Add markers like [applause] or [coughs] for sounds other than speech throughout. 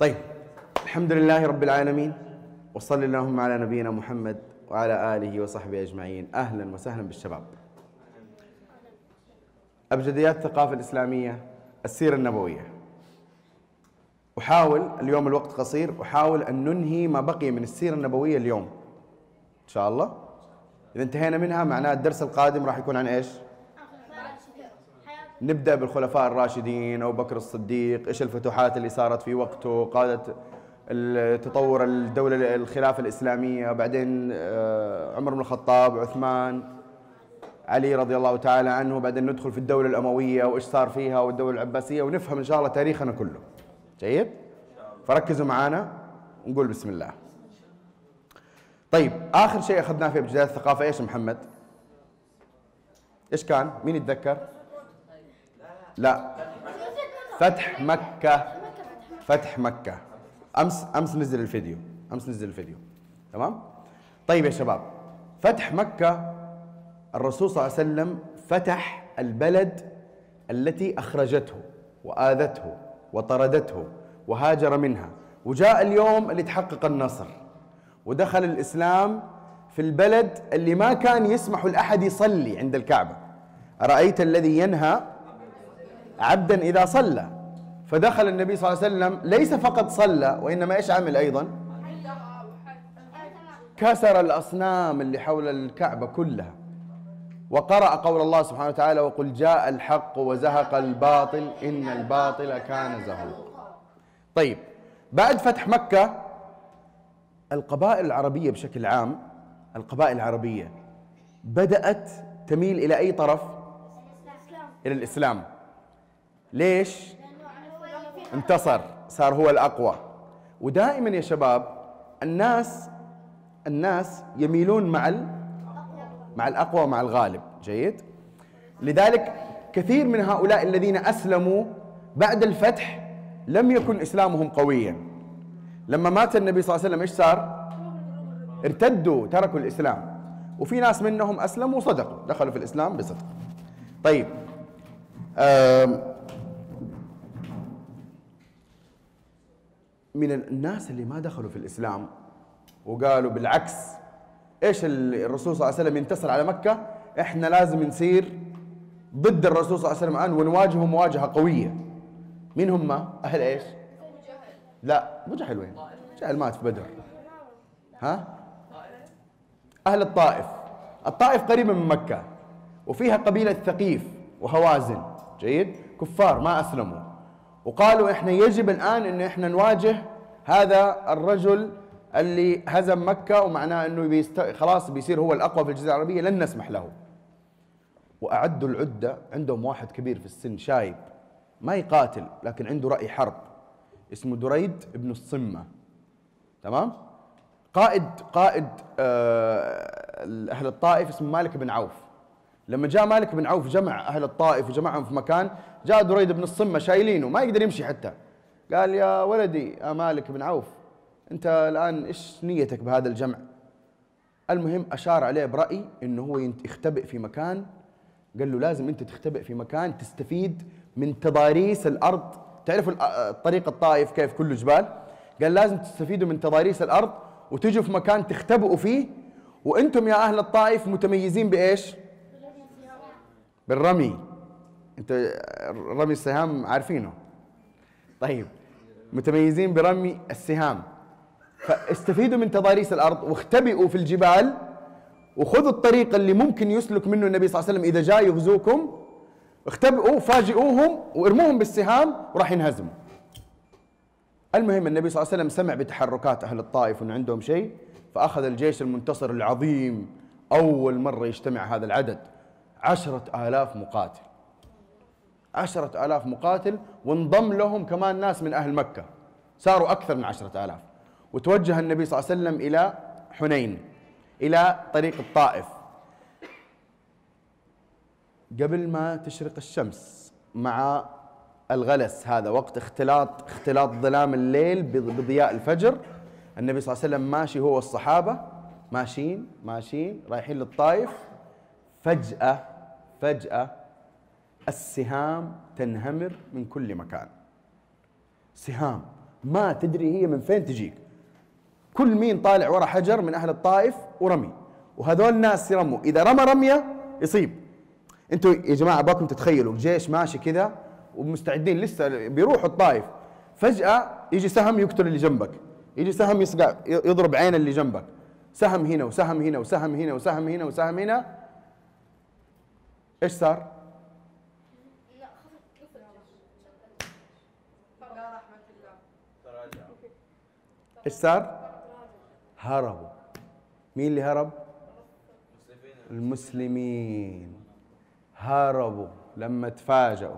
طيب. الحمد لله رب العالمين وصل اللهم على نبينا محمد وعلى آله وصحبه أجمعين. أهلا وسهلا بالشباب. أبجديات الثقافة الإسلامية السيرة النبوية. أحاول اليوم الوقت قصير أحاول أن ننهي ما بقي من السيرة النبوية اليوم. إن شاء الله. إذا انتهينا منها معناه الدرس القادم راح يكون عن إيش؟ نبدأ بالخلفاء الراشدين أبو بكر الصديق إيش الفتوحات اللي صارت في وقته؟ قادت تطور الدولة الخلافة الإسلامية بعدين آه، عمر بن الخطاب عثمان علي رضي الله تعالى عنه بعدين ندخل في الدولة الأموية وإيش صار فيها والدولة العباسية ونفهم إن شاء الله تاريخنا كله. جيد؟ فركزوا معانا ونقول بسم الله. طيب آخر شيء أخذناه في إبتداء الثقافة إيش محمد؟ إيش كان؟ مين يتذكر؟ لا. فتح مكة. فتح مكة. أمس أمس نزل الفيديو. أمس نزل الفيديو. تمام؟ طيب يا شباب. فتح مكة الرسول صلى الله عليه وسلم فتح البلد التي أخرجته وآذته وطردته وهاجر منها. وجاء اليوم اللي تحقق النصر. ودخل الإسلام في البلد اللي ما كان يسمح لأحد يصلي عند الكعبة. أرأيت الذي ينهى عبدا إذا صلى. فدخل النبي صلى الله عليه وسلم ليس فقط صلى وإنما إيش عمل أيضا؟ كسر الأصنام اللي حول الكعبة كلها. وقرأ قول الله سبحانه وتعالى وقل جاء الحق وزهق الباطل إن الباطل كان زهوقا. طيب بعد فتح مكة القبائل العربية بشكل عام القبائل العربية بدأت تميل إلى أي طرف؟ إلى الإسلام. ليش؟ انتصر صار هو الأقوى. ودائما يا شباب الناس الناس يميلون مع مع الأقوى ومع الغالب. جيد؟ لذلك كثير من هؤلاء الذين أسلموا بعد الفتح لم يكن إسلامهم قويا. لما مات النبي صلى الله عليه وسلم إيش صار؟ ارتدوا تركوا الإسلام. وفي ناس منهم أسلموا وصدقوا دخلوا في الإسلام بصدق. طيب من الناس اللي ما دخلوا في الإسلام وقالوا بالعكس إيش الرسول صلى الله عليه وسلم ينتصر على مكة؟ إحنا لازم نصير ضد الرسول صلى الله عليه وسلم الآن ونواجهه مواجهة قوية. مين هم؟ أهل إيش؟ لا ابو جهل وين؟ جهل مات في بدر. ها؟ أهل الطائف. الطائف قريبة من مكة وفيها قبيلة ثقيف وهوازن. جيد؟ كفار ما أسلموا. وقالوا إحنا يجب الآن أن إحنا نواجه هذا الرجل اللي هزم مكة ومعناه أنه بيست... خلاص بيصير هو الأقوى في الجزيرة العربية لن نسمح له. وأعدوا العدة عندهم واحد كبير في السن شايب ما يقاتل لكن عنده رأي حرب. اسمه دريد ابن الصمة. تمام؟ قائد قائد آه أهل الطائف اسمه مالك بن عوف. لما جاء مالك بن عوف جمع أهل الطائف وجمعهم في مكان جاء دريد بن الصمة شايلينه ما يقدر يمشي حتى. قال يا ولدي يا مالك بن عوف أنت الآن إيش نيتك بهذا الجمع؟ المهم أشار عليه برأي أنه هو يختبئ في مكان قال له لازم أنت تختبئ في مكان تستفيد من تضاريس الأرض. تعرفوا طريق الطائف كيف كله جبال؟ قال لازم تستفيدوا من تضاريس الأرض وتجوا في مكان تختبئوا فيه وأنتم يا أهل الطائف متميزين بإيش؟ بالرمي. أنت رمي السهام عارفينه. طيب متميزين برمي السهام. فاستفيدوا من تضاريس الأرض واختبئوا في الجبال وخذوا الطريق اللي ممكن يسلك منه النبي صلى الله عليه وسلم إذا جاء يغزوكم. اختبئوا فاجئوهم وارموهم بالسهام وراح ينهزموا. المهم النبي صلى الله عليه وسلم سمع بتحركات أهل الطائف وإن عندهم شيء فأخذ الجيش المنتصر العظيم أول مرة يجتمع هذا العدد عشرة آلاف مقاتل. عشرة آلاف مقاتل وانضم لهم كمان ناس من أهل مكة. صاروا أكثر من عشرة آلاف. وتوجه النبي صلى الله عليه وسلم إلى حنين إلى طريق الطائف. قبل ما تشرق الشمس مع الغلس هذا وقت اختلاط اختلاط ظلام الليل بضياء الفجر النبي صلى الله عليه وسلم ماشي هو والصحابة. ماشيين ماشيين رايحين للطائف. فجأة فجأة السهام تنهمر من كل مكان. سهام ما تدري هي من فين تجيك. كل مين طالع ورا حجر من أهل الطائف ورمي. وهذول الناس يرموا. إذا رمى رمية يصيب. أنتوا يا جماعة باكم تتخيلوا جيش ماشي كذا ومستعدين لسه بيروحوا الطائف. فجأة يجي سهم يقتل اللي جنبك. يجي سهم يصقع يضرب عين اللي جنبك. سهم هنا وسهم هنا وسهم هنا وسهم هنا وسهم هنا. إيش صار؟ إيش صار؟ هربوا مين اللي هرب؟ المسلمين هربوا لما تفاجئوا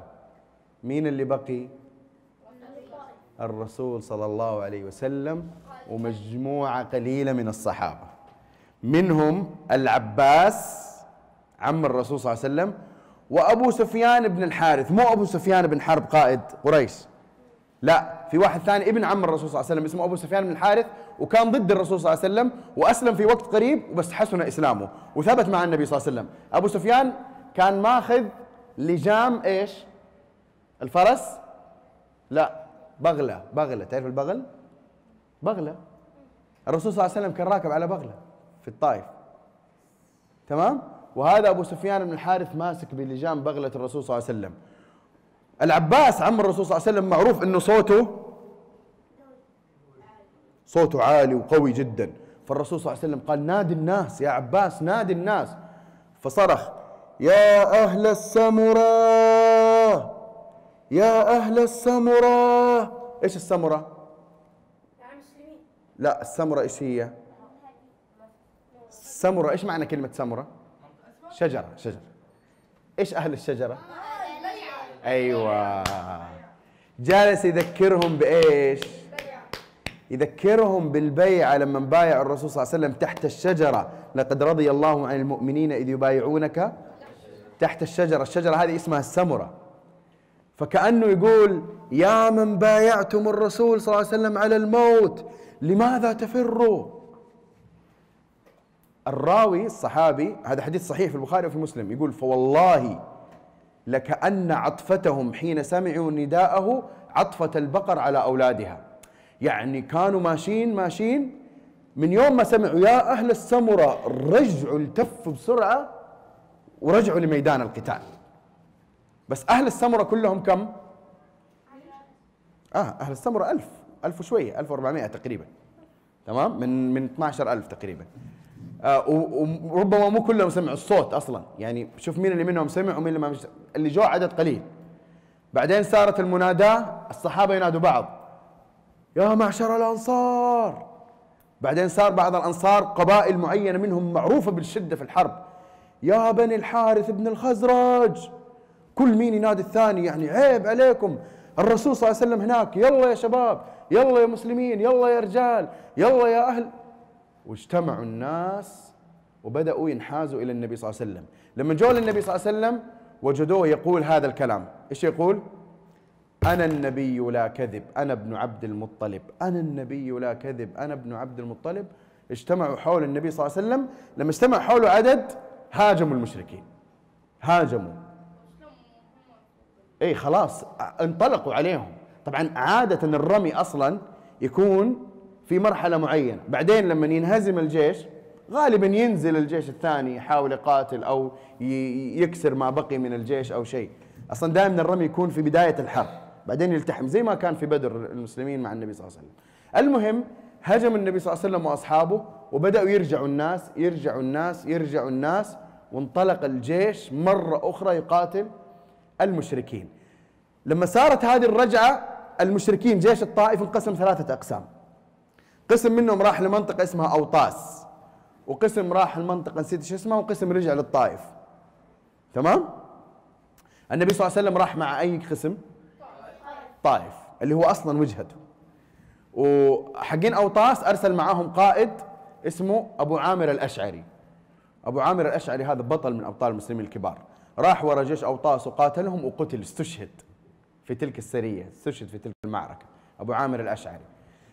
مين اللي بقي؟ الرسول صلى الله عليه وسلم ومجموعة قليلة من الصحابة منهم العباس عم الرسول صلى الله عليه وسلم وأبو سفيان بن الحارث مو أبو سفيان بن حرب قائد قريش لا في واحد ثاني ابن عم الرسول صلى الله عليه وسلم اسمه أبو سفيان بن الحارث وكان ضد الرسول صلى الله عليه وسلم وأسلم في وقت قريب وبس حسن إسلامه وثبت مع النبي صلى الله عليه وسلم. أبو سفيان كان ماخذ لجام إيش؟ الفرس؟ لا بغلة بغلة تعرف البغل؟ بغلة. الرسول صلى الله عليه وسلم كان راكب على بغلة في الطائف. تمام؟ وهذا أبو سفيان بن الحارث ماسك بلجام بغلة الرسول صلى الله عليه وسلم. العباس عم الرسول صلى الله عليه وسلم معروف إنه صوته صوته عالي وقوي جدا فالرسول صلى الله عليه وسلم قال نادي الناس يا عباس نادي الناس فصرخ يا أهل السمرة يا أهل السمرة إيش السمرة؟ لا السمرة إيش هي؟ السمرة إيش معنى كلمة سمرة؟ شجرة شجرة إيش أهل الشجرة؟ أيوه. جالس يذكرهم بإيش؟ يذكرهم بالبيعة لما بايع الرسول صلى الله عليه وسلم تحت الشجرة. لقد رضي الله عن المؤمنين إذ يبايعونك تحت الشجرة. الشجرة هذه اسمها السمرة. فكأنه يقول يا من بايعتم الرسول صلى الله عليه وسلم على الموت لماذا تفروا؟ الراوي الصحابي هذا حديث صحيح في البخاري وفي مسلم يقول فوالله لكأن عطفتهم حين سمعوا نداءه عطفة البقر على أولادها. يعني كانوا ماشيين ماشيين من يوم ما سمعوا يا أهل السمرة رجعوا التفوا بسرعة ورجعوا لميدان القتال. بس أهل السمرة كلهم كم؟ آه أهل السمرة ألف ألف وشوية ألف وأربعمائة تقريبا. تمام؟ من من 12 ألف تقريبا. وربما مو كلهم سمعوا الصوت أصلا. يعني شوف مين اللي منهم سمع ومين اللي ما مش اللي جو عدد قليل. بعدين صارت المناداة الصحابة ينادوا بعض. يا معشر الأنصار. بعدين صار بعض الأنصار قبائل معينة منهم معروفة بالشدة في الحرب. يا بني الحارث بن الخزرج. كل مين ينادي الثاني؟ يعني عيب عليكم. الرسول صلى الله عليه وسلم هناك. يلا يا شباب. يلا يا مسلمين. يلا يا رجال. يلا يا أهل. واجتمعوا الناس وبدأوا ينحازوا إلى النبي صلى الله عليه وسلم. لما جو للنبي صلى الله عليه وسلم وجدوه يقول هذا الكلام. إيش يقول؟ أنا النبي لا كذب أنا ابن عبد المطلب. أنا النبي لا كذب أنا ابن عبد المطلب. اجتمعوا حول النبي صلى الله عليه وسلم. لما اجتمع حوله عدد هاجموا المشركين. هاجموا. اي خلاص انطلقوا عليهم. طبعا عادة الرمي أصلا يكون في مرحلة معينة. بعدين لما ينهزم الجيش غالبا ينزل الجيش الثاني يحاول يقاتل أو يكسر ما بقي من الجيش أو شيء. أصلا دائما الرمي يكون في بداية الحرب. بعدين يلتحم زي ما كان في بدر المسلمين مع النبي صلى الله عليه وسلم. المهم هجم النبي صلى الله عليه وسلم وأصحابه وبدأوا يرجعوا الناس يرجعوا الناس يرجعوا الناس وانطلق الجيش مرة أخرى يقاتل المشركين. لما صارت هذه الرجعة المشركين جيش الطائف انقسم ثلاثة أقسام. قسم منهم راح لمنطقة اسمها أوطاس وقسم راح لمنطقة نسيت إيش اسمها وقسم رجع للطائف. تمام؟ النبي صلى الله عليه وسلم راح مع أي قسم؟ طائف اللي هو أصلا وجهته. وحقين أوطاس أرسل معاهم قائد اسمه أبو عامر الأشعري. أبو عامر الأشعري هذا بطل من أبطال المسلمين الكبار. راح ورا جيش أوطاس وقاتلهم وقتل استشهد في تلك السرية استشهد في تلك المعركة. أبو عامر الأشعري.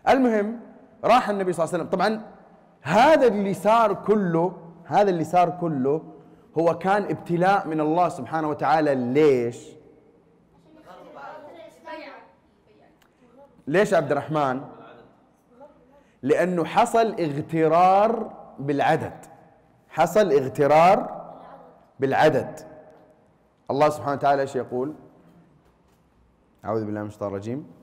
المهم راح النبي صلى الله عليه وسلم. طبعا هذا اللي صار كله هذا اللي صار كله هو كان ابتلاء من الله سبحانه وتعالى. ليش؟ ليش عبد الرحمن؟ لأنه حصل اغترار بالعدد. حصل اغترار بالعدد. الله سبحانه وتعالى إيش يقول؟ أعوذ بالله من الشيطان الرجيم.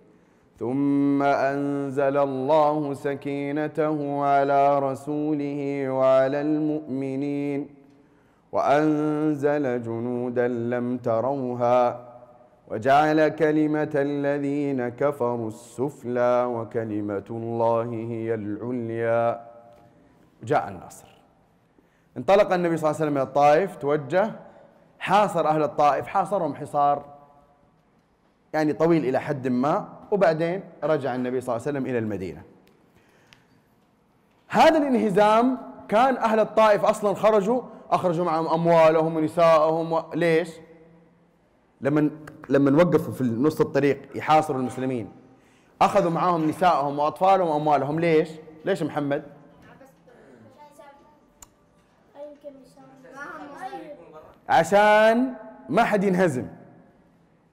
ثم أنزل الله سكينته على رسوله وعلى المؤمنين وأنزل جنودا لم تروها وجعل كلمة الذين كفروا السفلى وكلمة الله هي العليا. جاء النصر. انطلق النبي صلى الله عليه وسلم إلى الطائف توجه حاصر أهل الطائف حاصرهم حصار يعني طويل إلى حد ما. وبعدين رجع النبي صلى الله عليه وسلم إلى المدينة هذا الانهزام كان أهل الطائف أصلا خرجوا أخرجوا معهم أموالهم ونسائهم و... ليش؟ لما لما وقفوا في نص الطريق يحاصروا المسلمين أخذوا معهم نسائهم وأطفالهم وأموالهم ليش؟ ليش محمد؟ عشان ما حد ينهزم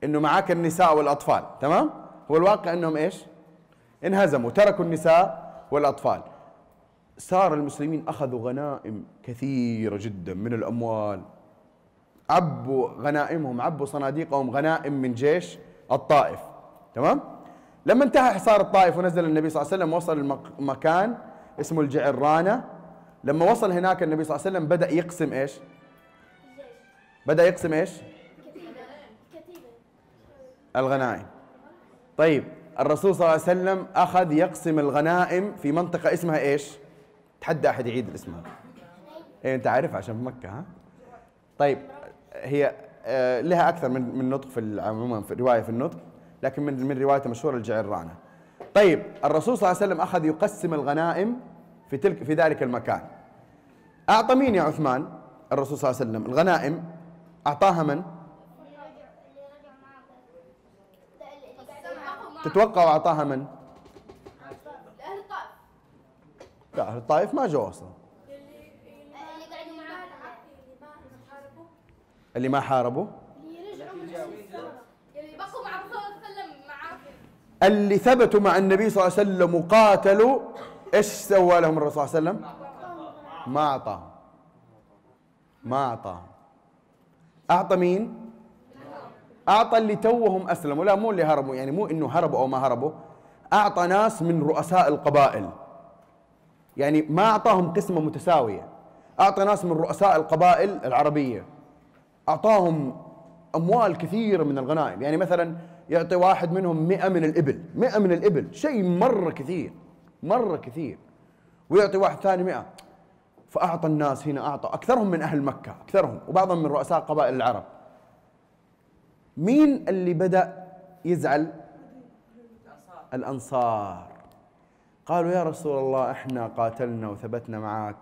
إنه معاك النساء والأطفال تمام هو الواقع انهم إيش؟ انهزموا تركوا النساء والأطفال. صار المسلمين أخذوا غنائم كثيرة جدا من الأموال. عبوا غنائمهم عبوا صناديقهم غنائم من جيش الطائف. تمام؟ لما انتهى حصار الطائف ونزل النبي صلى الله عليه وسلم وصل المكان اسمه الجعرانة لما وصل هناك النبي صلى الله عليه وسلم بدأ يقسم إيش؟ بدأ يقسم إيش؟ الغنائم. طيب الرسول صلى الله عليه وسلم أخذ يقسم الغنائم في منطقة اسمها إيش؟ تحدى أحد يعيد الاسم. إيه أنت عارف عشان في مكة ها؟ طيب هي آه، لها أكثر من من نطق في عموما في رواية في النطق لكن من من رواية مشهورة الجعرانة طيب الرسول صلى الله عليه وسلم أخذ يقسم الغنائم في تلك في ذلك المكان. أعطى مين يا عثمان؟ الرسول صلى الله عليه وسلم. الغنائم أعطاها من؟ تتوقع أعطاها من؟ الطائف لا أهل الطائف ما جو أصلا. اللي ما حاربوا. اللي ثبتوا مع النبي صلى الله عليه وسلم وقاتلوا إيش سوى لهم الرسول صلى الله عليه وسلم؟ ما أعطاهم. ما أعطاهم. أعطى مين؟ أعطى اللي توهم أسلموا. لا مو اللي هربوا يعني مو إنه هربوا أو ما هربوا. أعطى ناس من رؤساء القبائل. يعني ما أعطاهم قسمة متساوية. أعطى ناس من رؤساء القبائل العربية. أعطاهم أموال كثيرة من الغنائم. يعني مثلا يعطي واحد منهم مئة من الإبل. مئة من الإبل. شيء مرة كثير. مرة كثير. ويعطي واحد ثاني مئة. فأعطى الناس هنا أعطى. أكثرهم من أهل مكة. أكثرهم. وبعضهم من رؤساء قبائل العرب. مين اللي بدأ يزعل؟ الأنصار. قالوا يا رسول الله إحنا قاتلنا وثبتنا معك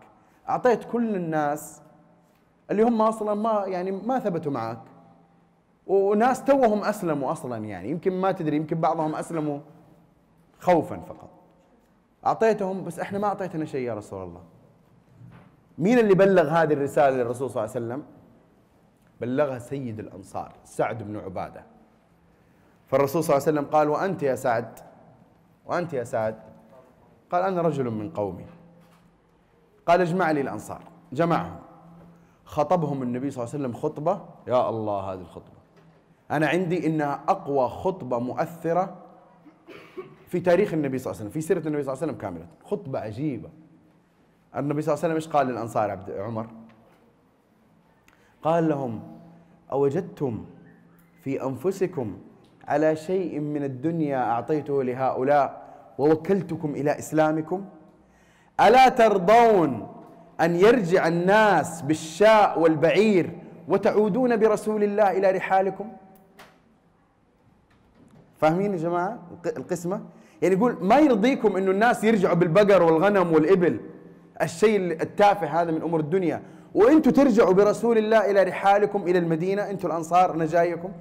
أعطيت كل الناس اللي هم أصلا ما يعني ما ثبتوا معك وناس توهم أسلموا أصلا يعني. يمكن ما تدري يمكن بعضهم أسلموا خوفا فقط. أعطيتهم بس إحنا ما أعطيتنا شيء يا رسول الله. مين اللي بلغ هذه الرسالة للرسول صلى الله عليه وسلم؟ بلغها سيد الأنصار سعد بن عبادة. فالرسول صلى الله عليه وسلم قال وأنت يا سعد؟ وأنت يا سعد؟ قال أنا رجل من قومي. قال اجمع لي الأنصار. جمعهم. خطبهم النبي صلى الله عليه وسلم خطبة يا الله هذه الخطبة. أنا عندي إنها أقوى خطبة مؤثرة في تاريخ النبي صلى الله عليه وسلم في سيرة النبي صلى الله عليه وسلم كاملة. خطبة عجيبة. النبي صلى الله عليه وسلم إيش قال للأنصار عبد عمر؟ قال لهم أوجدتم في أنفسكم على شيء من الدنيا أعطيته لهؤلاء ووكلتكم إلى إسلامكم؟ ألا ترضون أن يرجع الناس بالشاء والبعير وتعودون برسول الله إلى رحالكم؟ فاهمين يا جماعة الق- القسمة؟ يعني يقول ما يرضيكم إنه الناس يرجعوا بالبقر والغنم والإبل الشيء التافه هذا من أمور الدنيا. وأنتم ترجعوا برسول الله إلى رحالكم إلى المدينة أنتم الأنصار أنا جايكم.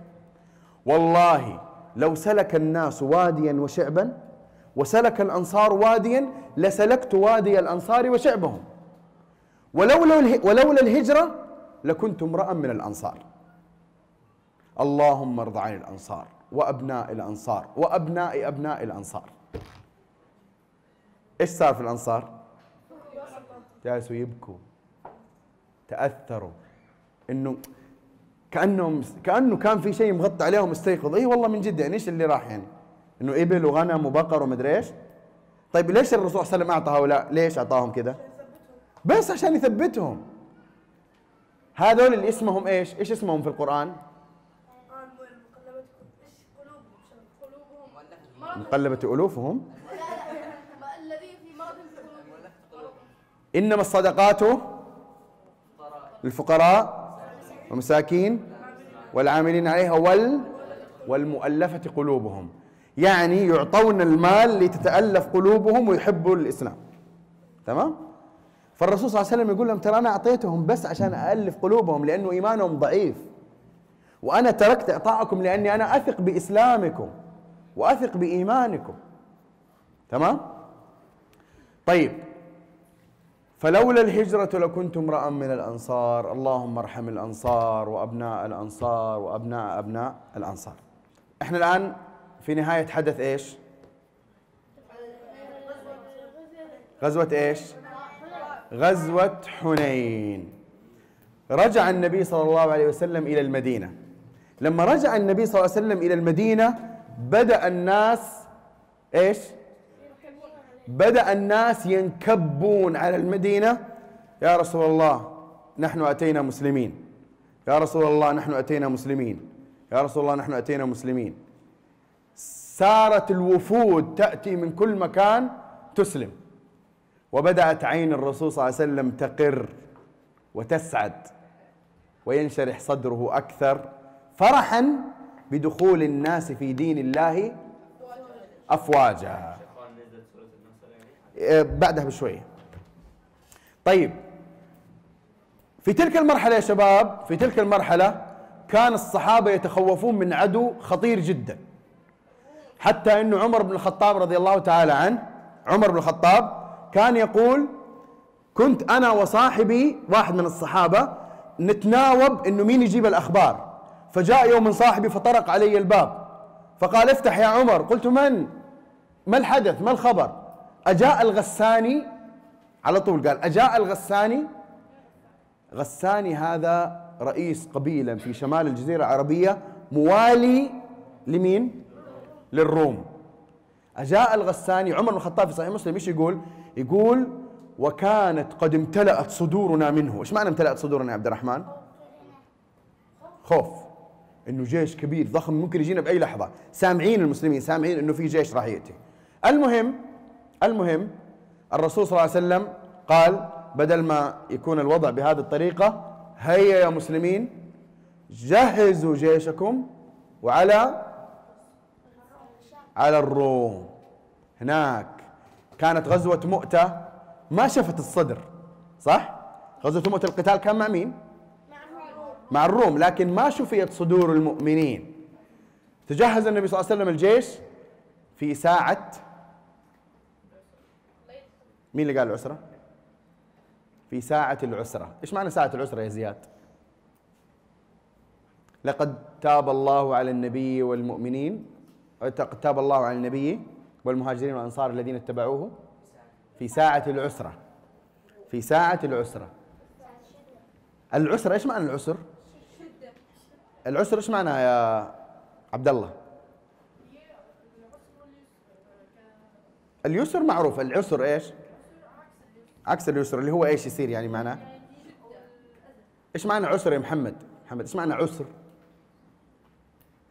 والله لو سلك الناس واديا وشعبا وسلك الأنصار واديا لسلكت وادي الأنصار وشعبهم. ولولا ولولا الهجرة لكنت امرأ من الأنصار. اللهم ارض عن الأنصار وأبناء الأنصار وأبناء أبناء الأنصار. إيش صار في الأنصار؟ جالسوا يبكوا. تأثروا. إنه كأنهم كأنه كان في شيء مغطى عليهم استيقظ اي والله من جد يعني إيش اللي راح يعني؟ إنه إبل وغنم وبقر ومدري إيش. طيب ليش الرسول صلى الله عليه وسلم أعطى هؤلاء؟ ليش أعطاهم كذا بس عشان يثبتهم. هذول اللي اسمهم إيش؟ إيش اسمهم في القرآن؟ قلوبهم. مرض مقلبة ألوفهم لا لا الذي في مرض في قلوبهم إنما الصدقات للفقراء والمساكين والعاملين عليها وال والمؤلفة قلوبهم. يعني يعطون المال لتتألف قلوبهم ويحبوا الإسلام. تمام؟ فالرسول صلى الله عليه وسلم يقول لهم ترى أنا أعطيتهم بس عشان أألف قلوبهم لأنه إيمانهم ضعيف. وأنا تركت إعطائكم لأني أنا أثق بإسلامكم وأثق بإيمانكم. تمام؟ طيب. فلولا الهجرة لكنت امرأ من الأنصار. اللهم ارحم الأنصار وأبناء الأنصار وأبناء أبناء الأنصار. إحنا الآن في نهاية حدث إيش؟ غزوة إيش؟ غزوة حنين. رجع النبي صلى الله عليه وسلم إلى المدينة. لما رجع النبي صلى الله عليه وسلم إلى المدينة بدأ الناس إيش؟ بدأ الناس ينكبون على المدينة. يا رسول الله نحن أتينا مسلمين. يا رسول الله نحن أتينا مسلمين. يا رسول الله نحن أتينا مسلمين. سارت الوفود تأتي من كل مكان تسلم. وبدأت عين الرسول صلى الله عليه وسلم تقر وتسعد وينشرح صدره أكثر فرحا بدخول الناس في دين الله أفواجا. بعدها بشوية. طيب في تلك المرحلة يا شباب في تلك المرحلة كان الصحابة يتخوفون من عدو خطير جدا. حتى أن عمر بن الخطاب رضي الله تعالى عنه عمر بن الخطاب كان يقول كنت أنا وصاحبي واحد من الصحابة نتناوب أنه مين يجيب الأخبار. فجاء يوم من صاحبي فطرق علي الباب فقال افتح يا عمر. قلت من؟ ما الحدث؟ ما الخبر؟ أجاء الغساني على طول قال أجاء الغساني غساني هذا رئيس قبيلة في شمال الجزيرة العربية موالي لمين؟ للروم أجاء الغساني عمر بن الخطاب في صحيح مسلم إيش يقول؟ يقول وكانت قد امتلأت صدورنا منه، إيش معنى امتلأت صدورنا يا عبد الرحمن؟ خوف إنه جيش كبير ضخم ممكن يجينا بأي لحظة، سامعين المسلمين سامعين إنه في جيش راح يأتي. المهم المهم الرسول صلى الله عليه وسلم قال بدل ما يكون الوضع بهذه الطريقة هيا يا مسلمين جهزوا جيشكم وعلى على الروم هناك كانت غزوة مؤتة ما شفت الصدر صح؟ غزوة مؤتة القتال كان مع مين؟ مع الروم لكن ما شفيت صدور المؤمنين تجهز النبي صلى الله عليه وسلم الجيش في ساعة مين اللي قال العسرة؟ في ساعة العسرة إيش معنى ساعة العسرة يا زياد؟ لقد تاب الله على النبي والمؤمنين تاب الله على النبي والمهاجرين والأنصار الذين اتبعوه في ساعة العسرة في ساعة العسرة العسرة إيش معنى العسر؟ العسر إيش معنى يا عبد الله؟ اليسر معروف العسر إيش؟ عكس اليسر اللي هو إيش يصير يعني معناه؟ إيش معنى عسر يا محمد؟ محمد إيش معنى عسر؟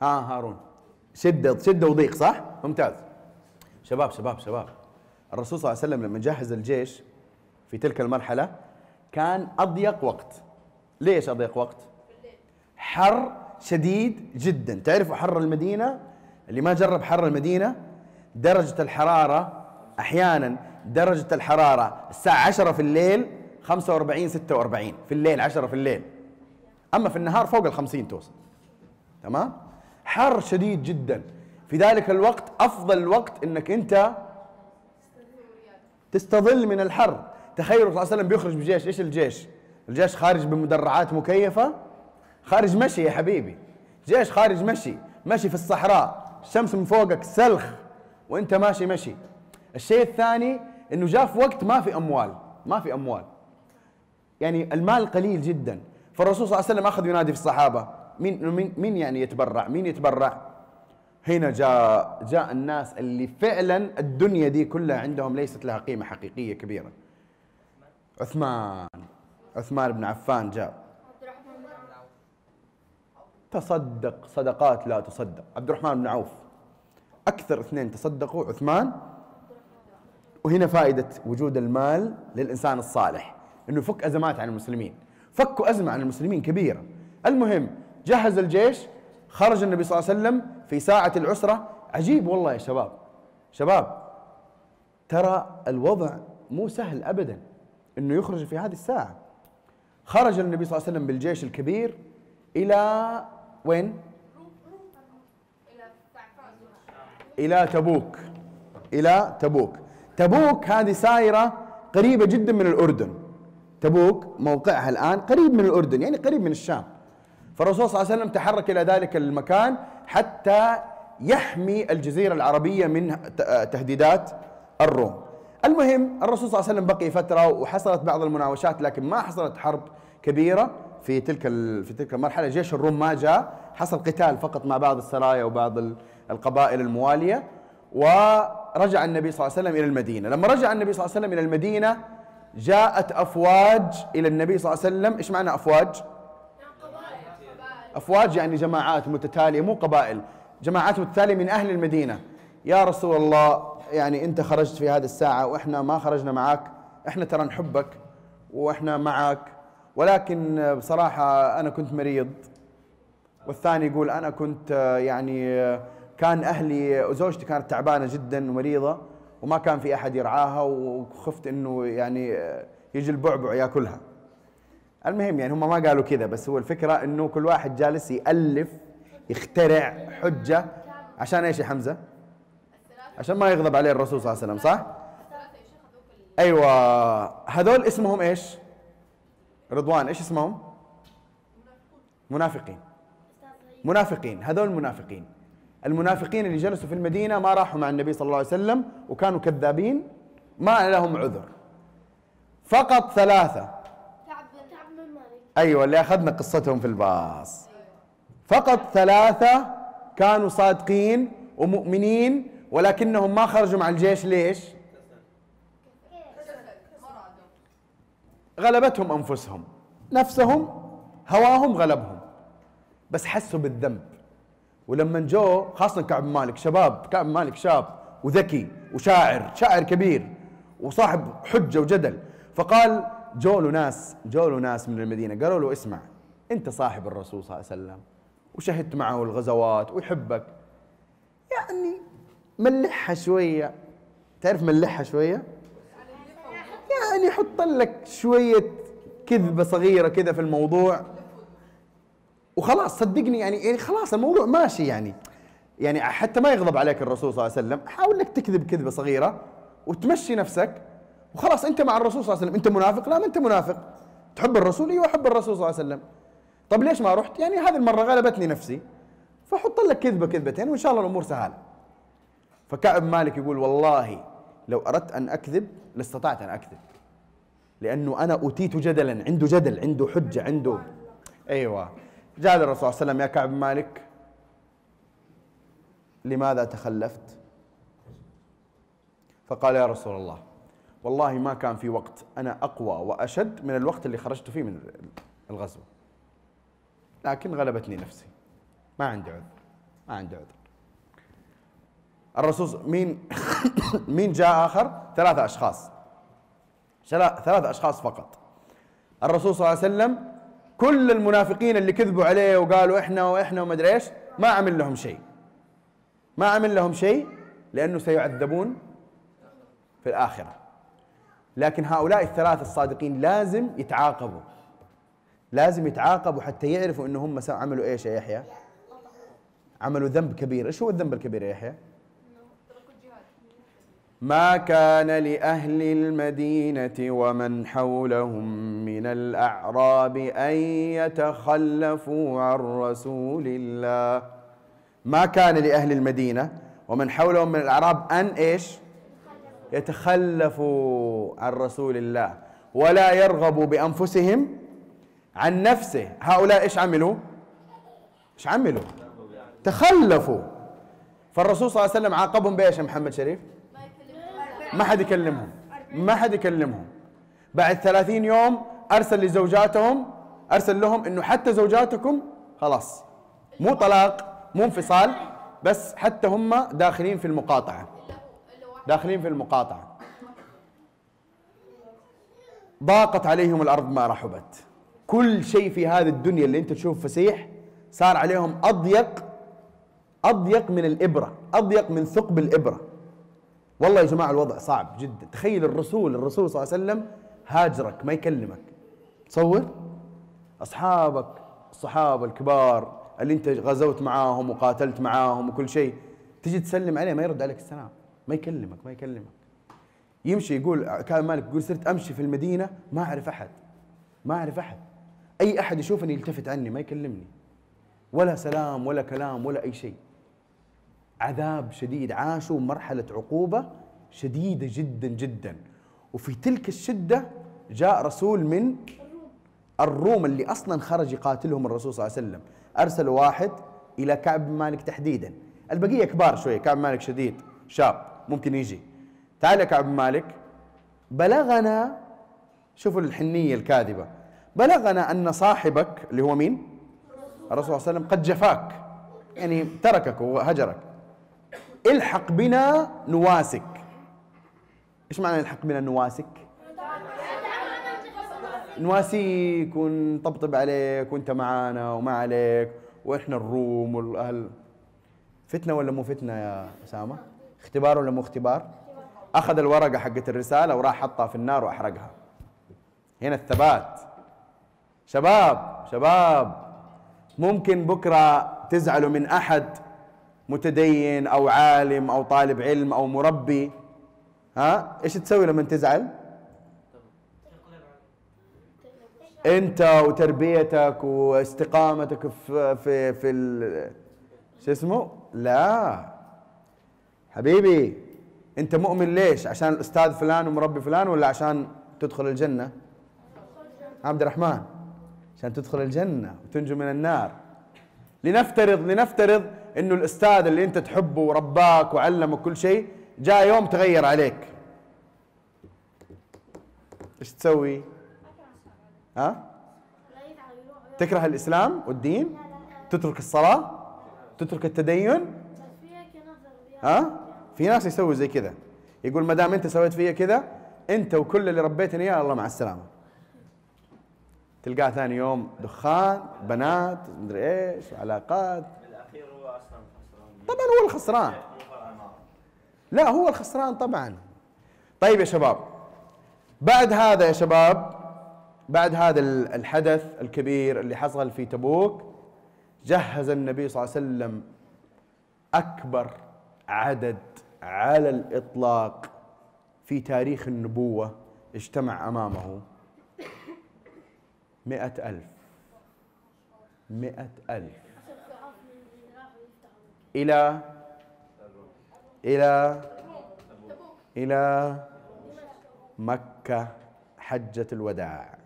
ها هارون شدة شدة وضيق صح؟ ممتاز شباب شباب شباب الرسول صلى الله عليه وسلم لما جهز الجيش في تلك المرحلة كان أضيق وقت ليش أضيق وقت؟ حر شديد جدا تعرفوا حر المدينة اللي ما جرب حر المدينة درجة الحرارة أحيانا درجة الحرارة الساعة 10 في الليل 45 46 في الليل 10 في الليل. أما في النهار فوق ال 50 توصل. تمام؟ حر شديد جدا. في ذلك الوقت أفضل الوقت أنك أنت تستظل من الحر. تخيل الرسول صلى الله عليه وسلم بيخرج بجيش إيش الجيش؟ الجيش خارج بمدرعات مكيفة. خارج مشي يا حبيبي. جيش خارج مشي مشي في الصحراء. الشمس من فوقك سلخ وأنت ماشي مشي. الشيء الثاني إنه جاء في وقت ما في أموال ما في أموال. يعني المال قليل جدا. فالرسول صلى الله عليه وسلم أخذ ينادي في الصحابة مين مين مين يعني يتبرع؟ مين يتبرع؟ هنا جاء جاء الناس اللي فعلا الدنيا دي كلها عندهم ليست لها قيمة حقيقية كبيرة. عثمان عثمان بن عفان جاء. تصدق صدقات لا تصدق. عبد الرحمن بن عوف. أكثر اثنين تصدقوا عثمان وهنا فائدة وجود المال للإنسان الصالح إنه يفك أزمات عن المسلمين. فكوا أزمة عن المسلمين كبيرة. المهم جهز الجيش خرج النبي صلى الله عليه وسلم في ساعة العسرة. عجيب والله يا شباب. شباب ترى الوضع مو سهل أبدا إنه يخرج في هذه الساعة. خرج النبي صلى الله عليه وسلم بالجيش الكبير إلى وين؟ إلى تبوك. إلى تبوك. تبوك هذه سايرة قريبة جدا من الأردن. تبوك موقعها الآن قريب من الأردن يعني قريب من الشام. فالرسول صلى الله عليه وسلم تحرك إلى ذلك المكان حتى يحمي الجزيرة العربية من تهديدات الروم. المهم الرسول صلى الله عليه وسلم بقي فترة وحصلت بعض المناوشات لكن ما حصلت حرب كبيرة في تلك في تلك المرحلة. جيش الروم ما جاء حصل قتال فقط مع بعض السرايا وبعض ال- القبائل الموالية. ورجع النبي صلى الله عليه وسلم إلى المدينة. لما رجع النبي صلى الله عليه وسلم إلى المدينة جاءت أفواج إلى النبي صلى الله عليه وسلم. إيش معنى أفواج؟ أفواج يعني جماعات متتالية مو قبائل جماعات متتالية من أهل المدينة. يا رسول الله يعني أنت خرجت في هذه الساعة وإحنا ما خرجنا معك إحنا ترى نحبك وإحنا معك ولكن بصراحة أنا كنت مريض. والثاني يقول أنا كنت آه، يعني آه، كان أهلي زوجتي كانت تعبانة جدا ومريضة وما كان في أحد يرعاها وخفت إنه يعني يجي البعبع يأكلها المهم يعني هم ما قالوا كذا بس هو الفكرة إنه كل واحد جالس يألف يخترع حجة عشان إيش يا حمزة؟ عشان ما يغضب عليه الرسول صلى الله عليه وسلم صح؟ أيوه هذول اسمهم إيش؟ رضوان إيش اسمهم؟ منافقين منافقين هذول منافقين المنافقين اللي جلسوا في المدينة ما راحوا مع النبي صلى الله عليه وسلم وكانوا كذابين ما لهم عذر. فقط ثلاثة. مالك أيوه اللي أخذنا قصتهم في الباص. فقط ثلاثة كانوا صادقين ومؤمنين ولكنهم ما خرجوا مع الجيش. ليش؟ غلبتهم أنفسهم. نفسهم هواهم غلبهم. بس حسوا بالذنب. ولما جو خاصة كعب مالك شباب كعب مالك شاب وذكي وشاعر شاعر كبير وصاحب حجة وجدل. فقال جو له ناس جو له ناس من المدينة قالوا له اسمع أنت صاحب الرسول صلى الله عليه وسلم وشهدت معه الغزوات ويحبك. يعني ملحها شوية. تعرف ملحها شوية؟ يعني حط لك شوية كذبة صغيرة كذا في الموضوع. وخلاص صدقني يعني يعني خلاص الموضوع ماشي يعني. يعني حتى ما يغضب عليك الرسول صلى الله عليه وسلم حاول إنك تكذب كذبة صغيرة وتمشي نفسك وخلاص أنت مع الرسول صلى الله عليه وسلم. أنت منافق؟ لا ما أنت منافق. تحب الرسول؟ أيوه أحب الرسول صلى الله عليه وسلم. طب ليش ما رحت؟ يعني هذه المرة غلبتني نفسي فحط لك كذبة كذبتين وإن شاء الله الأمور سهلة. فكعب مالك يقول والله لو أردت أن أكذب لاستطعت أن أكذب لأنه أنا أوتيت جدلا عنده جدل عنده حجة عنده. أيوه. جاء للرسول صلى الله عليه وسلم يا كعب مالك لماذا تخلفت؟ فقال يا رسول الله والله ما كان في وقت أنا أقوى وأشد من الوقت اللي خرجت فيه من الغزوه لكن غلبتني نفسي ما عندي عذر ما عندي عذر. الرسول مين [coughs] مين جاء آخر؟ ثلاثة أشخاص شلا- ثلاثة أشخاص فقط. الرسول صلى الله عليه وسلم كل المنافقين اللي كذبوا عليه وقالوا إحنا وإحنا وما أدري إيش ما عمل لهم شيء ما عمل لهم شيء لأنه سيعذبون في الآخرة لكن هؤلاء الثلاثة الصادقين لازم يتعاقبوا لازم يتعاقبوا حتى يعرفوا انه هم عملوا إيش يا يحيى؟ عملوا ذنب كبير، إيش هو الذنب الكبير يا يحيى؟ ما كان لأهل المدينة ومن حولهم من الأعراب أن يتخلفوا عن رسول الله. ما كان لأهل المدينة ومن حولهم من الأعراب أن إيش؟ يتخلفوا عن رسول الله. ولا يرغبوا بأنفسهم عن نفسه. هؤلاء إيش عملوا؟ إيش عملوا؟ تخلفوا. فالرسول صلى الله عليه وسلم عاقبهم بإيش محمد شريف؟ ما حد يكلمهم. ما حد يكلمهم. بعد ثلاثين يوم أرسل لزوجاتهم أرسل لهم أنه حتى زوجاتكم خلاص. مو طلاق مو انفصال بس حتى هم داخلين في المقاطعة. داخلين في المقاطعة. ضاقت عليهم الأرض ما رحبت. كل شيء في هذه الدنيا اللي أنت تشوف فسيح صار عليهم أضيق أضيق من الإبرة أضيق من ثقب الإبرة. والله يا جماعة الوضع صعب جدا. تخيل الرسول الرسول صلى الله عليه وسلم هاجرك ما يكلمك. تصور؟ أصحابك الصحابة الكبار اللي أنت غزوت معاهم وقاتلت معاهم وكل شيء تجي تسلم عليه ما يرد عليك السلام. ما يكلمك ما يكلمك. يمشي يقول كان مالك يقول صرت أمشي في المدينة ما أعرف أحد. ما أعرف أحد. أي أحد يشوفني يلتفت عني ما يكلمني. ولا سلام ولا كلام ولا أي شيء. عذاب شديد عاشوا مرحله عقوبة شديدة جدا جدا. وفي تلك الشدة جاء رسول من الروم اللي أصلا خرج يقاتلهم الرسول صلى الله عليه وسلم. ارسلوا واحد إلى كعب بن مالك تحديدا. البقية كبار شوية كعب بن مالك شديد شاب ممكن يجي. تعال يا كعب بن مالك. بلغنا شوفوا الحنية الكاذبة. بلغنا أن صاحبك اللي هو مين؟ الرسول صلى الله عليه وسلم قد جفاك. يعني تركك وهجرك. الحق بنا نواسك إيش معنى الحق بنا نواسك نواسيك ونطبطب عليك وأنت معانا وما عليك وإحنا الروم والأهل فتنة ولا مو فتنة يا أسامة؟ اختبار ولا مو اختبار؟ أخذ الورقة حقت الرسالة وراح حطها في النار وأحرقها. هنا الثبات. شباب شباب ممكن بكرة تزعلوا من أحد متدين أو عالم أو طالب علم أو مربي ها إيش تسوي لما تزعل؟ أنت وتربيتك واستقامتك في في في شو اسمه؟ لا حبيبي أنت مؤمن ليش؟ عشان الأستاذ فلان ومربي فلان ولا عشان تدخل الجنة؟ عبد الرحمن عشان تدخل الجنة وتنجو من النار لنفترض لنفترض إنه الأستاذ اللي أنت تحبه ورباك وعلمك كل شيء جاء يوم تغير عليك. إيش تسوي؟ ها؟ تكره الإسلام والدين؟ تترك الصلاة؟ تترك التدين؟ ها؟ في ناس يسوي زي كذا. يقول ما دام أنت سويت فيا كذا أنت وكل اللي ربيتني إياه الله مع السلامة. تلقاه ثاني يوم دخان بنات مدري إيش علاقات بالاخير هو أصلا خسران طبعا هو الخسران. لا هو الخسران طبعا. طيب يا شباب بعد هذا يا شباب بعد هذا الحدث الكبير اللي حصل في تبوك جهز النبي صلى الله عليه وسلم أكبر عدد على الإطلاق في تاريخ النبوة اجتمع أمامه. مئة ألف. مئة ألف. إلى إلى إلى مكة حجة الوداع.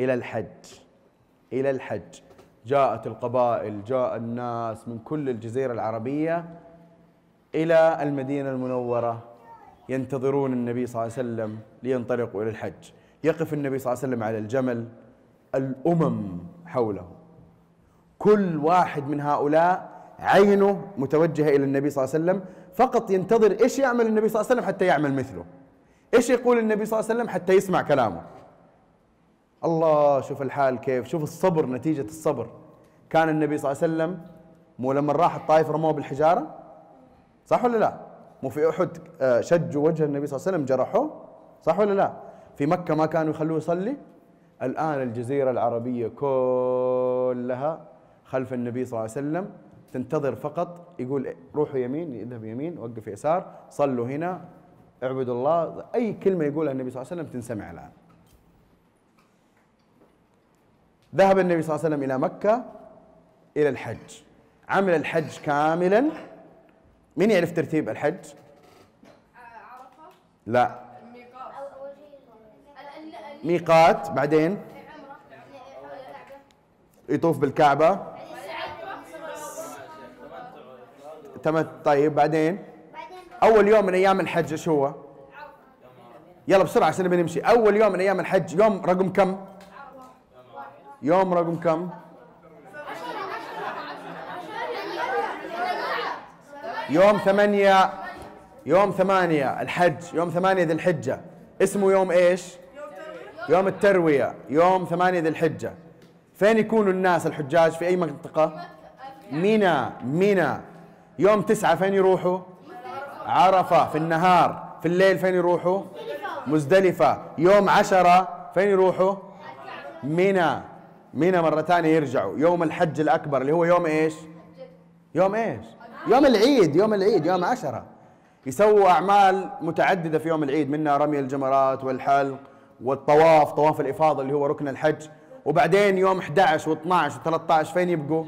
إلى الحج. إلى الحج. جاءت القبائل جاء الناس من كل الجزيرة العربية إلى المدينة المنورة ينتظرون النبي صلى الله عليه وسلم لينطلقوا إلى الحج. يقف النبي صلى الله عليه وسلم على الجمل الأمم حوله. كل واحد من هؤلاء عينه متوجهة إلى النبي صلى الله عليه وسلم فقط ينتظر إيش يعمل النبي صلى الله عليه وسلم حتى يعمل مثله. إيش يقول النبي صلى الله عليه وسلم حتى يسمع كلامه؟ الله شوف الحال كيف شوف الصبر نتيجة الصبر. كان النبي صلى الله عليه وسلم مو لما راح الطائف رموه بالحجارة؟ صح ولا لا؟ مو في أحد آه، شجوا وجه النبي صلى الله عليه وسلم جرحوه؟ صح ولا لا؟ في مكة ما كانوا يخلوه يصلي؟ الآن الجزيرة العربية كلها خلف النبي صلى الله عليه وسلم تنتظر فقط يقول روحوا يمين يذهب يمين وقف يسار صلوا هنا اعبدوا الله. أي كلمة يقولها النبي صلى الله عليه وسلم تنسمع الآن. ذهب النبي صلى الله عليه وسلم إلى مكة إلى الحج. عمل الحج كاملا. مين يعرف ترتيب الحج؟ عرفة؟ لا. ميقات. بعدين؟ يطوف بالكعبة. تمت طيب بعدين؟ أول يوم من أيام الحج إيش هو؟ يلا بسرعة عشان نبي نمشي. أول يوم من أيام الحج يوم رقم كم؟ يوم رقم كم؟ يوم ثمانية يوم ثمانية الحج يوم ثمانية ذي الحجة. اسمه يوم إيش؟ يوم التروية يوم ثمانية ذي الحجة. فين يكونوا الناس الحجاج؟ في أي منطقة؟ منى منى يوم تسعة فين يروحوا؟ عرفة في النهار في الليل فين يروحوا؟ مزدلفة. يوم عشرة فين يروحوا؟ منى منى مرة ثانية يرجعوا. يوم الحج الأكبر اللي هو يوم إيش؟ يوم إيش؟ يوم العيد يوم العيد يوم عشرة. يسووا أعمال متعددة في يوم العيد منها رمي الجمرات والحلق والطواف طواف الإفاضة اللي هو ركن الحج. وبعدين يوم 11 و12 و13 فين يبقوا؟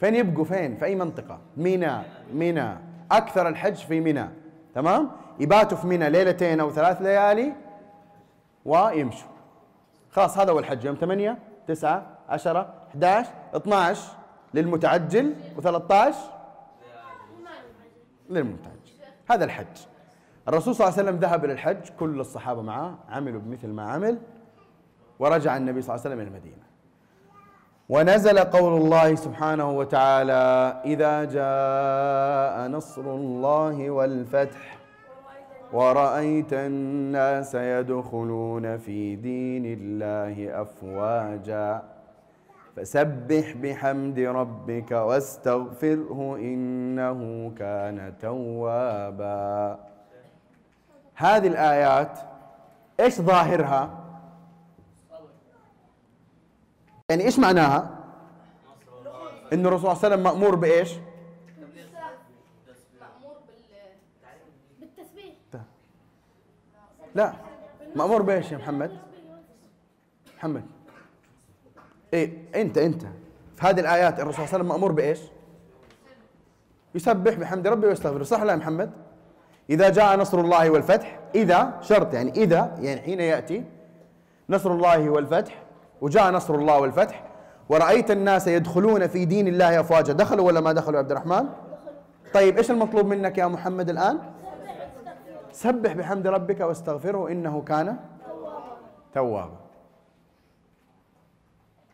فين يبقوا فين؟ في أي منطقة؟ منى منى أكثر الحج في منى تمام؟ يباتوا في منى ليلتين أو ثلاث ليالي ويمشوا. خلاص هذا هو الحج. يوم 8 9 10 11 12 للمتعجل و13 للمتعجل. هذا الحج. الرسول صلى الله عليه وسلم ذهب إلى الحج كل الصحابة معه عملوا بمثل ما عمل ورجع النبي صلى الله عليه وسلم إلى المدينة. ونزل قول الله سبحانه وتعالى إذا جاء نصر الله والفتح ورأيت الناس يدخلون في دين الله أفواجا فسبح بحمد ربك واستغفره إنه كان توابا. هذه الآيات إيش ظاهرها؟ يعني إيش معناها؟ إن الرسول صلى الله عليه وسلم مأمور بال بالتسبيح. لا مأمور بإيش يا محمد؟ محمد. إيه أنت أنت. في هذه الآيات الرسول صلى الله عليه وسلم مأمور بإيش؟ يسبح بحمد ربه ويستغفر. صح ولا يا محمد؟ إذا جاء نصر الله والفتح إذا شرط يعني إذا يعني حين يأتي نصر الله والفتح وجاء نصر الله والفتح. ورأيت الناس يدخلون في دين الله أفواجا. دخلوا ولا ما دخلوا يا عبد الرحمن؟ طيب إيش المطلوب منك يا محمد الآن؟ سبح بحمد ربك واستغفره إنه كان توابا.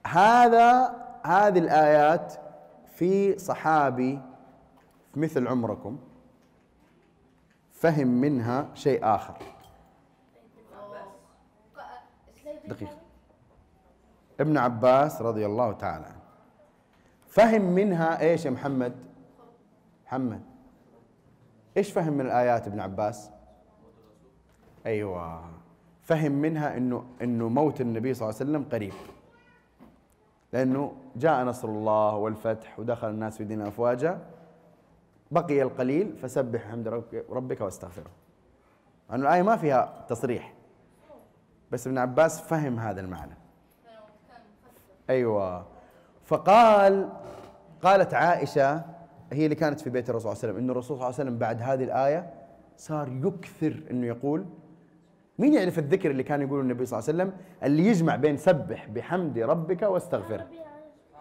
هذا هذه الآيات في صحابي مثل عمركم. فهم منها شيء آخر. دقيقة. ابن عباس رضي الله تعالى عنه. فهم منها إيش يا محمد؟ محمد. إيش فهم من الآيات ابن عباس؟ أيوه. فهم منها إنه إنه موت النبي صلى الله عليه وسلم قريب. لأنه جاء نصر الله والفتح ودخل الناس في دين أفواجا. بقي القليل فسبح حمد ربك, واستغفره. لأن الآية ما فيها تصريح. بس ابن عباس فهم هذا المعنى. أيوة. فقال قالت عائشة هي اللي كانت في بيت الرسول صلى الله عليه وسلم إنه الرسول صلى الله عليه وسلم بعد هذه الآية صار يكثر إنه يقول. مين يعرف الذكر اللي كان يقوله النبي صلى الله عليه وسلم؟ اللي يجمع بين سبح بحمد ربك واستغفره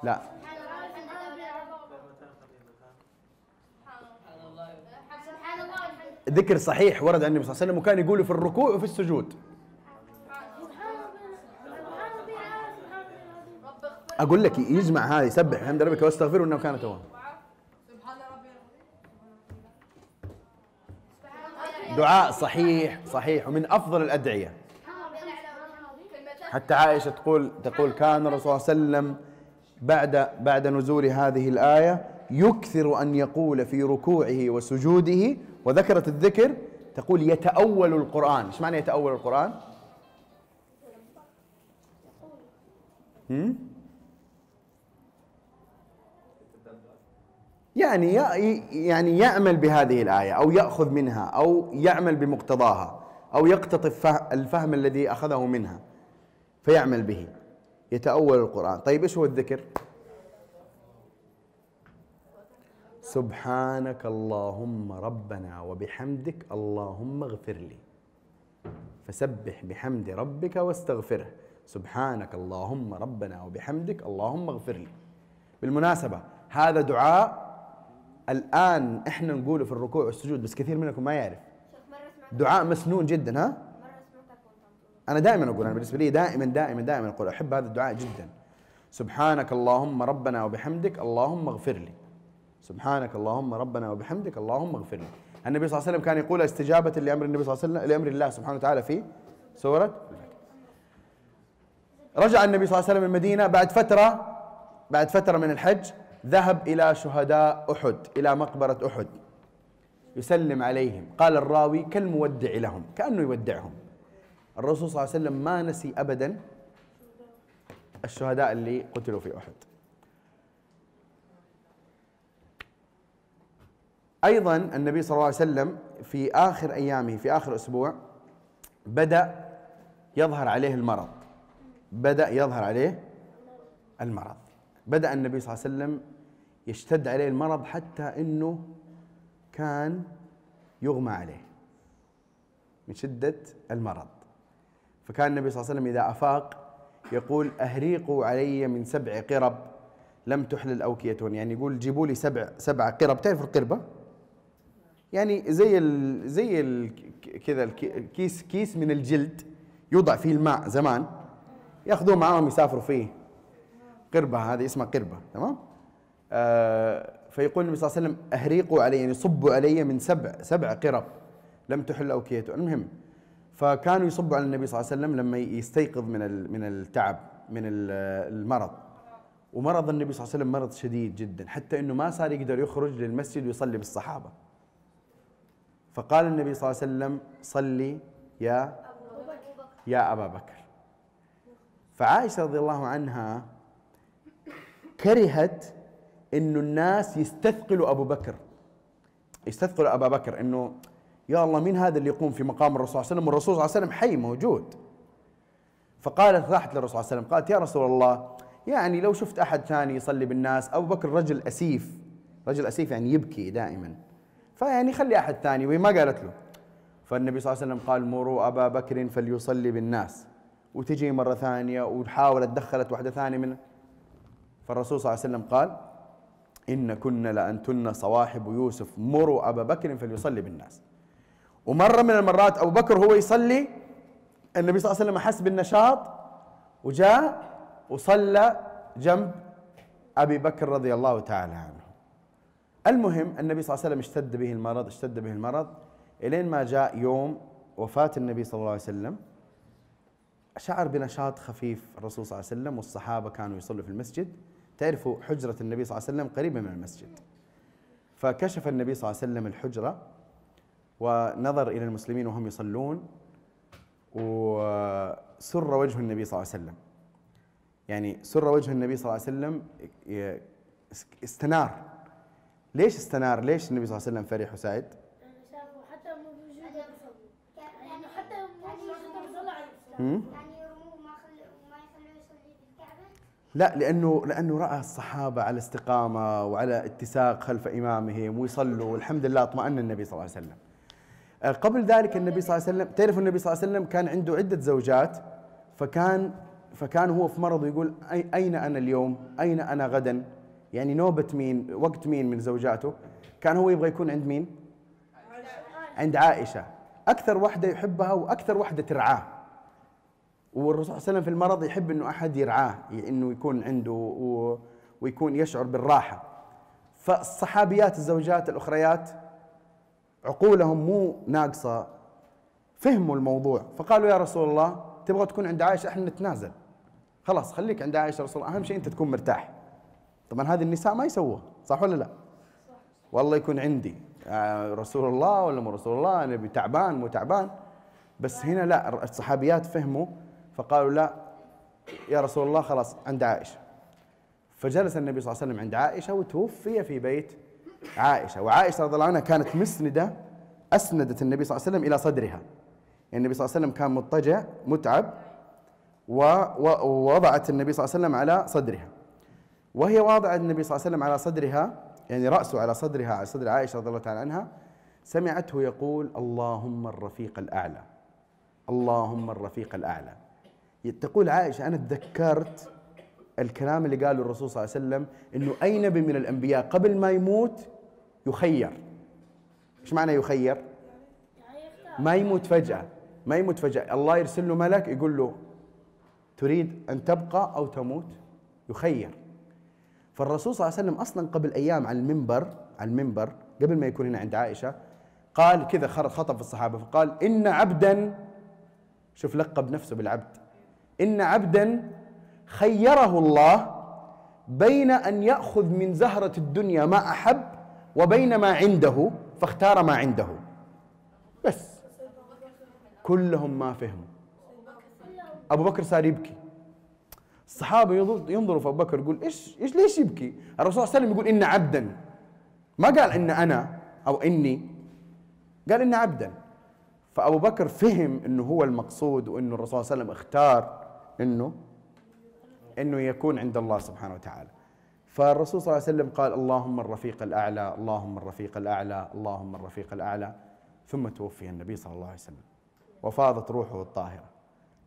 لا. ذكر صحيح ورد عن النبي صلى الله عليه وسلم وكان يقوله في الركوع وفي السجود رب اغفر أقول لك يجمع هذه يسبح بحمد ربك واستغفره إنه كان توابا دعاء صحيح صحيح ومن أفضل الأدعية حتى عائشة تقول تقول كان الرسول صلى الله عليه وسلم بعد بعد نزول هذه الآية يكثر أن يقول في ركوعه وسجوده وذكرت الذكر تقول يتأول القرآن إيش معنى يتأول القرآن؟ هم؟ يعني يعني يعمل بهذه الآية أو يأخذ منها أو يعمل بمقتضاها أو يقتطف الفهم الذي أخذه منها فيعمل به. يتأول القرآن. طيب إيش هو الذكر؟ سبحانك اللهم ربنا وبحمدك اللهم اغفر لي. فسبح بحمد ربك واستغفره. سبحانك اللهم ربنا وبحمدك اللهم اغفر لي. بالمناسبة هذا دعاء الآن إحنا نقوله في الركوع والسجود بس كثير منكم ما يعرف. دعاء مسنون جدا ها؟ أنا دائما أقول أنا بالنسبة لي دائما دائما دائما أقول أحب هذا الدعاء جدا. سبحانك اللهم ربنا وبحمدك اللهم اغفر لي. سبحانك اللهم ربنا وبحمدك اللهم اغفر لي. النبي صلى الله عليه وسلم كان يقول استجابة لأمر النبي صلى الله عليه وسلم لأمر الله سبحانه وتعالى في سورة رجع النبي صلى الله عليه وسلم المدينة بعد فترة بعد فترة من الحج. ذهب إلى شهداء أحد إلى مقبرة أحد. يسلم عليهم. قال الراوي كالمودع لهم. كأنه يودعهم. الرسول صلى الله عليه وسلم ما نسي أبدا الشهداء اللي قتلوا في أحد. أيضا النبي صلى الله عليه وسلم في آخر أيامه في آخر أسبوع بدأ يظهر عليه المرض. بدأ يظهر عليه المرض. بدأ النبي صلى الله عليه وسلم يشتد عليه المرض حتى أنه كان يغمى عليه من شدة المرض فكان النبي صلى الله عليه وسلم إذا أفاق يقول أهريقوا علي من سبع قرب لم تحلل أوكية يعني يقول جيبوا لي سبع سبع قرب تعرف القربة؟ يعني زي ال زي ال كذا الكيس كيس من الجلد يوضع فيه الماء زمان ياخذوه معاهم يسافروا فيه قربة هذه اسمها قربة تمام؟ آه فيقول النبي صلى الله عليه وسلم أهريقوا علي يعني صبوا علي من سبع سبع قرب لم تحل أوكيته المهم فكانوا يصبوا على النبي صلى الله عليه وسلم لما يستيقظ من من التعب من المرض. ومرض النبي صلى الله عليه وسلم مرض شديد جدا حتى إنه ما صار يقدر يخرج للمسجد ويصلي بالصحابة. فقال النبي صلى الله عليه وسلم صلي يا يا أبا بكر. فعائشة رضي الله عنها كرهت إنه الناس يستثقلوا أبو بكر. يستثقلوا أبا بكر إنه يا الله مين هذا اللي يقوم في مقام الرسول صلى الله عليه وسلم؟ والرسول صلى الله عليه وسلم حي موجود. فقالت راحت للرسول صلى الله عليه وسلم قالت يا رسول الله يعني لو شفت أحد ثاني يصلي بالناس أبو بكر رجل أسيف. رجل أسيف يعني يبكي دائما. فيعني خلي أحد ثاني وهي ما قالت له. فالنبي صلى الله عليه وسلم قال مروا أبا بكر فليصلي بالناس. وتجي مرة ثانية وحاولت دخلت واحدة ثانية من فالرسول صلى الله عليه وسلم قال إن كن لأنتن صواحب يوسف. مروا أبا بكر فليصلي بالناس. ومرة من المرات أبو بكر هو يصلي النبي صلى الله عليه وسلم أحس بالنشاط وجاء وصلى جنب أبي بكر رضي الله تعالى عنه. المهم النبي صلى الله عليه وسلم اشتد به المرض اشتد به المرض. إلين ما جاء يوم وفاة النبي صلى الله عليه وسلم شعر بنشاط خفيف الرسول صلى الله عليه وسلم والصحابة كانوا يصلوا في المسجد. تعرفوا حجرة النبي صلى الله عليه وسلم قريبة من المسجد. فكشف النبي صلى الله عليه وسلم الحجرة ونظر إلى المسلمين وهم يصلون وسر وجه النبي صلى الله عليه وسلم. يعني سر وجه النبي صلى الله عليه وسلم استنار. ليش استنار؟ ليش النبي صلى الله عليه وسلم فرح وسعد؟ حتى يعني حتى يعني يرموه ما ما يخلوه يصلي في الكعبه لا لأنه لأنه رأى الصحابة على استقامة وعلى اتساق خلف امامهم ويصلوا والحمد لله اطمأن النبي صلى الله عليه وسلم. آه، قبل ذلك النبي صلى الله عليه وسلم تعرف النبي صلى الله عليه وسلم كان عنده عدة زوجات فكان فكان هو في مرض يقول أين أنا اليوم؟ أين أنا غدا؟ يعني نوبة مين؟ وقت مين من زوجاته؟ كان هو يبغى يكون عند مين؟ عند عائشة أكثر واحدة يحبها وأكثر واحدة ترعاه والرسول صلى الله عليه وسلم في المرض يحب إنه أحد يرعاه إنه يكون عنده و... ويكون يشعر بالراحة. فالصحابيات الزوجات الأخريات عقولهم مو ناقصة فهموا الموضوع. فقالوا يا رسول الله تبغى تكون عند عائشة؟ إحنا نتنازل. خلاص خليك عند عائشة رسول الله. أهم شيء أنت تكون مرتاح. طبعا هذه النساء ما يسووها صح ولا لا؟ والله يكون عندي. آه، رسول الله ولا مو رسول الله؟ أنا تعبان مو تعبان. بس هنا لا الصحابيات فهموا فقالوا لا يا رسول الله خلاص عند عائشة. فجلس النبي صلى الله عليه وسلم عند عائشة وتوفي في بيت عائشة. وعائشة رضي الله عنها كانت مسندة أسندت النبي صلى الله عليه وسلم إلى صدرها. يعني النبي صلى الله عليه وسلم كان مضطجع متعب ووضعت النبي صلى الله عليه وسلم على صدرها. وهي واضعة النبي صلى الله عليه وسلم على صدرها يعني رأسه على صدرها على صدر عائشة رضي الله تعالى عنها. سمعته يقول اللهم الرفيق الأعلى اللهم الرفيق الأعلى. تقول عائشة أنا تذكرت الكلام اللي قاله الرسول صلى الله عليه وسلم إنه أي نبي من الأنبياء قبل ما يموت يخير. إيش معنى يخير؟ ما يموت فجأة ما يموت فجأة. الله يرسل له ملك يقول له تريد أن تبقى أو تموت؟ يخير. فالرسول صلى الله عليه وسلم أصلا قبل أيام على المنبر على المنبر قبل ما يكون هنا عند عائشة قال كذا خطب الصحابة فقال إن عبدا شوف لقب نفسه بالعبد. إن عبدا خيره الله بين أن يأخذ من زهرة الدنيا ما أحب وبين ما عنده فاختار ما عنده. بس. كلهم ما فهموا. أبو بكر صار يبكي. الصحابة ينظر- ينظروا في أبو بكر يقول إيش إيش ليش يبكي؟ الرسول صلى الله عليه وسلم يقول إن عبدا. ما قال إن أنا أو إني. قال إن عبدا. فأبو بكر فهم إنه هو المقصود وإنه الرسول صلى الله عليه وسلم اختار انه إنه يكون عند الله سبحانه وتعالى. فالرسول صلى الله عليه وسلم قال اللهم الرفيق الأعلى اللهم الرفيق الأعلى اللهم الرفيق الأعلى. ثم توفي النبي صلى الله عليه وسلم. وفاضت روحه الطاهرة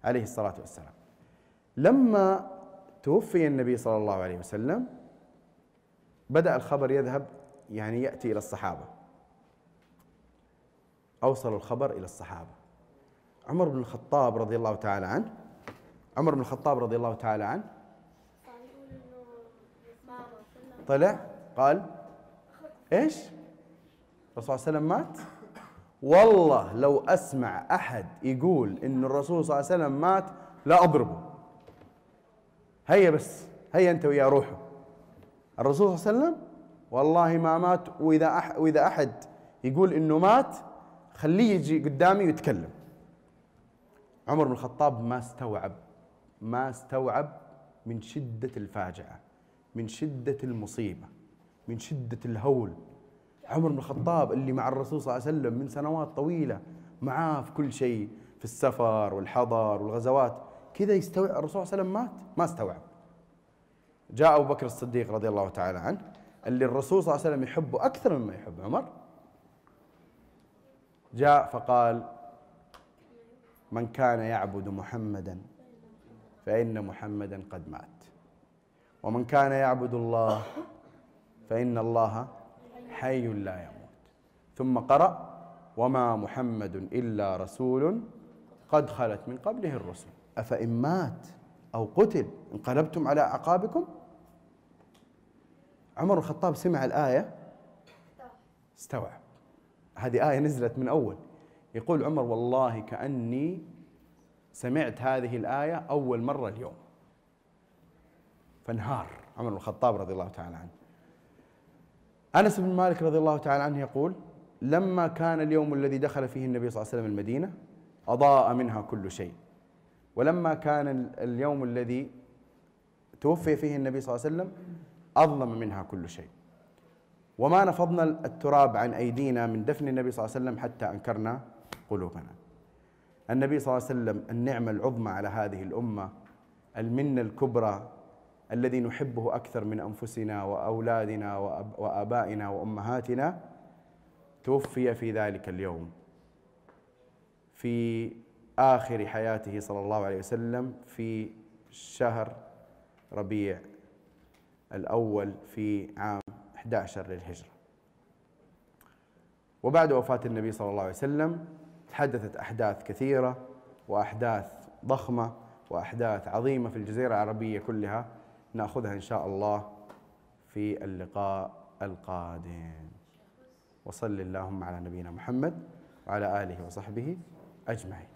عليه الصلاة والسلام. لما توفي النبي صلى الله عليه وسلم بدأ الخبر يذهب يعني يأتي إلى الصحابة. أوصلوا الخبر إلى الصحابة. عمر بن الخطاب رضي الله تعالى عنه عمر بن الخطاب رضي الله تعالى عنه طلع قال إيش؟ الرسول صلى الله عليه وسلم مات؟ والله لو أسمع أحد يقول إن الرسول صلى الله عليه وسلم مات لا أضربه. هيا بس هيا أنت ويا روحه. الرسول صلى الله عليه وسلم والله ما مات وإذا أح وإذا أحد يقول إنه مات خليه يجي قدامي ويتكلم. عمر بن الخطاب ما استوعب ما استوعب من شدة الفاجعة من شدة المصيبة من شدة الهول. عمر بن الخطاب اللي مع الرسول صلى الله عليه وسلم من سنوات طويلة معاه في كل شيء في السفر والحضر والغزوات. كذا يستوعب الرسول صلى الله عليه وسلم مات ما استوعب. جاء أبو بكر الصديق رضي الله تعالى عنه اللي الرسول صلى الله عليه وسلم يحبه أكثر مما يحب عمر؟ جاء فقال من كان يعبد محمدا فإن محمدا قد مات. ومن كان يعبد الله فإن الله حي لا يموت. ثم قرأ وما محمد إلا رسول قد خلت من قبله الرسل. أفإن مات أو قتل انقلبتم على أعقابكم؟ عمر الخطاب سمع الآية؟ استوعب. هذه آية نزلت من أول. يقول عمر والله كأني سمعت هذه الآية أول مرة اليوم. فانهار. عمر بن الخطاب رضي الله تعالى عنه. أنس بن مالك رضي الله تعالى عنه يقول لما كان اليوم الذي دخل فيه النبي صلى الله عليه وسلم المدينة أضاء منها كل شيء. ولما كان ال- اليوم الذي توفي فيه النبي صلى الله عليه وسلم أظلم منها كل شيء. وما نفضنا التراب عن أيدينا من دفن النبي صلى الله عليه وسلم حتى أنكرنا قلوبنا. النبي صلى الله عليه وسلم النعمة العظمى على هذه الأمة المنة الكبرى الذي نحبه أكثر من أنفسنا وأولادنا وآبائنا وأمهاتنا توفي في ذلك اليوم في آخر حياته صلى الله عليه وسلم في شهر ربيع الأول في عام 11 للهجرة. وبعد وفاة النبي صلى الله عليه وسلم حدثت أحداث كثيرة وأحداث ضخمة وأحداث عظيمة في الجزيرة العربية كلها نأخذها إن شاء الله في اللقاء القادم. وصل اللهم على نبينا محمد وعلى آله وصحبه أجمعين.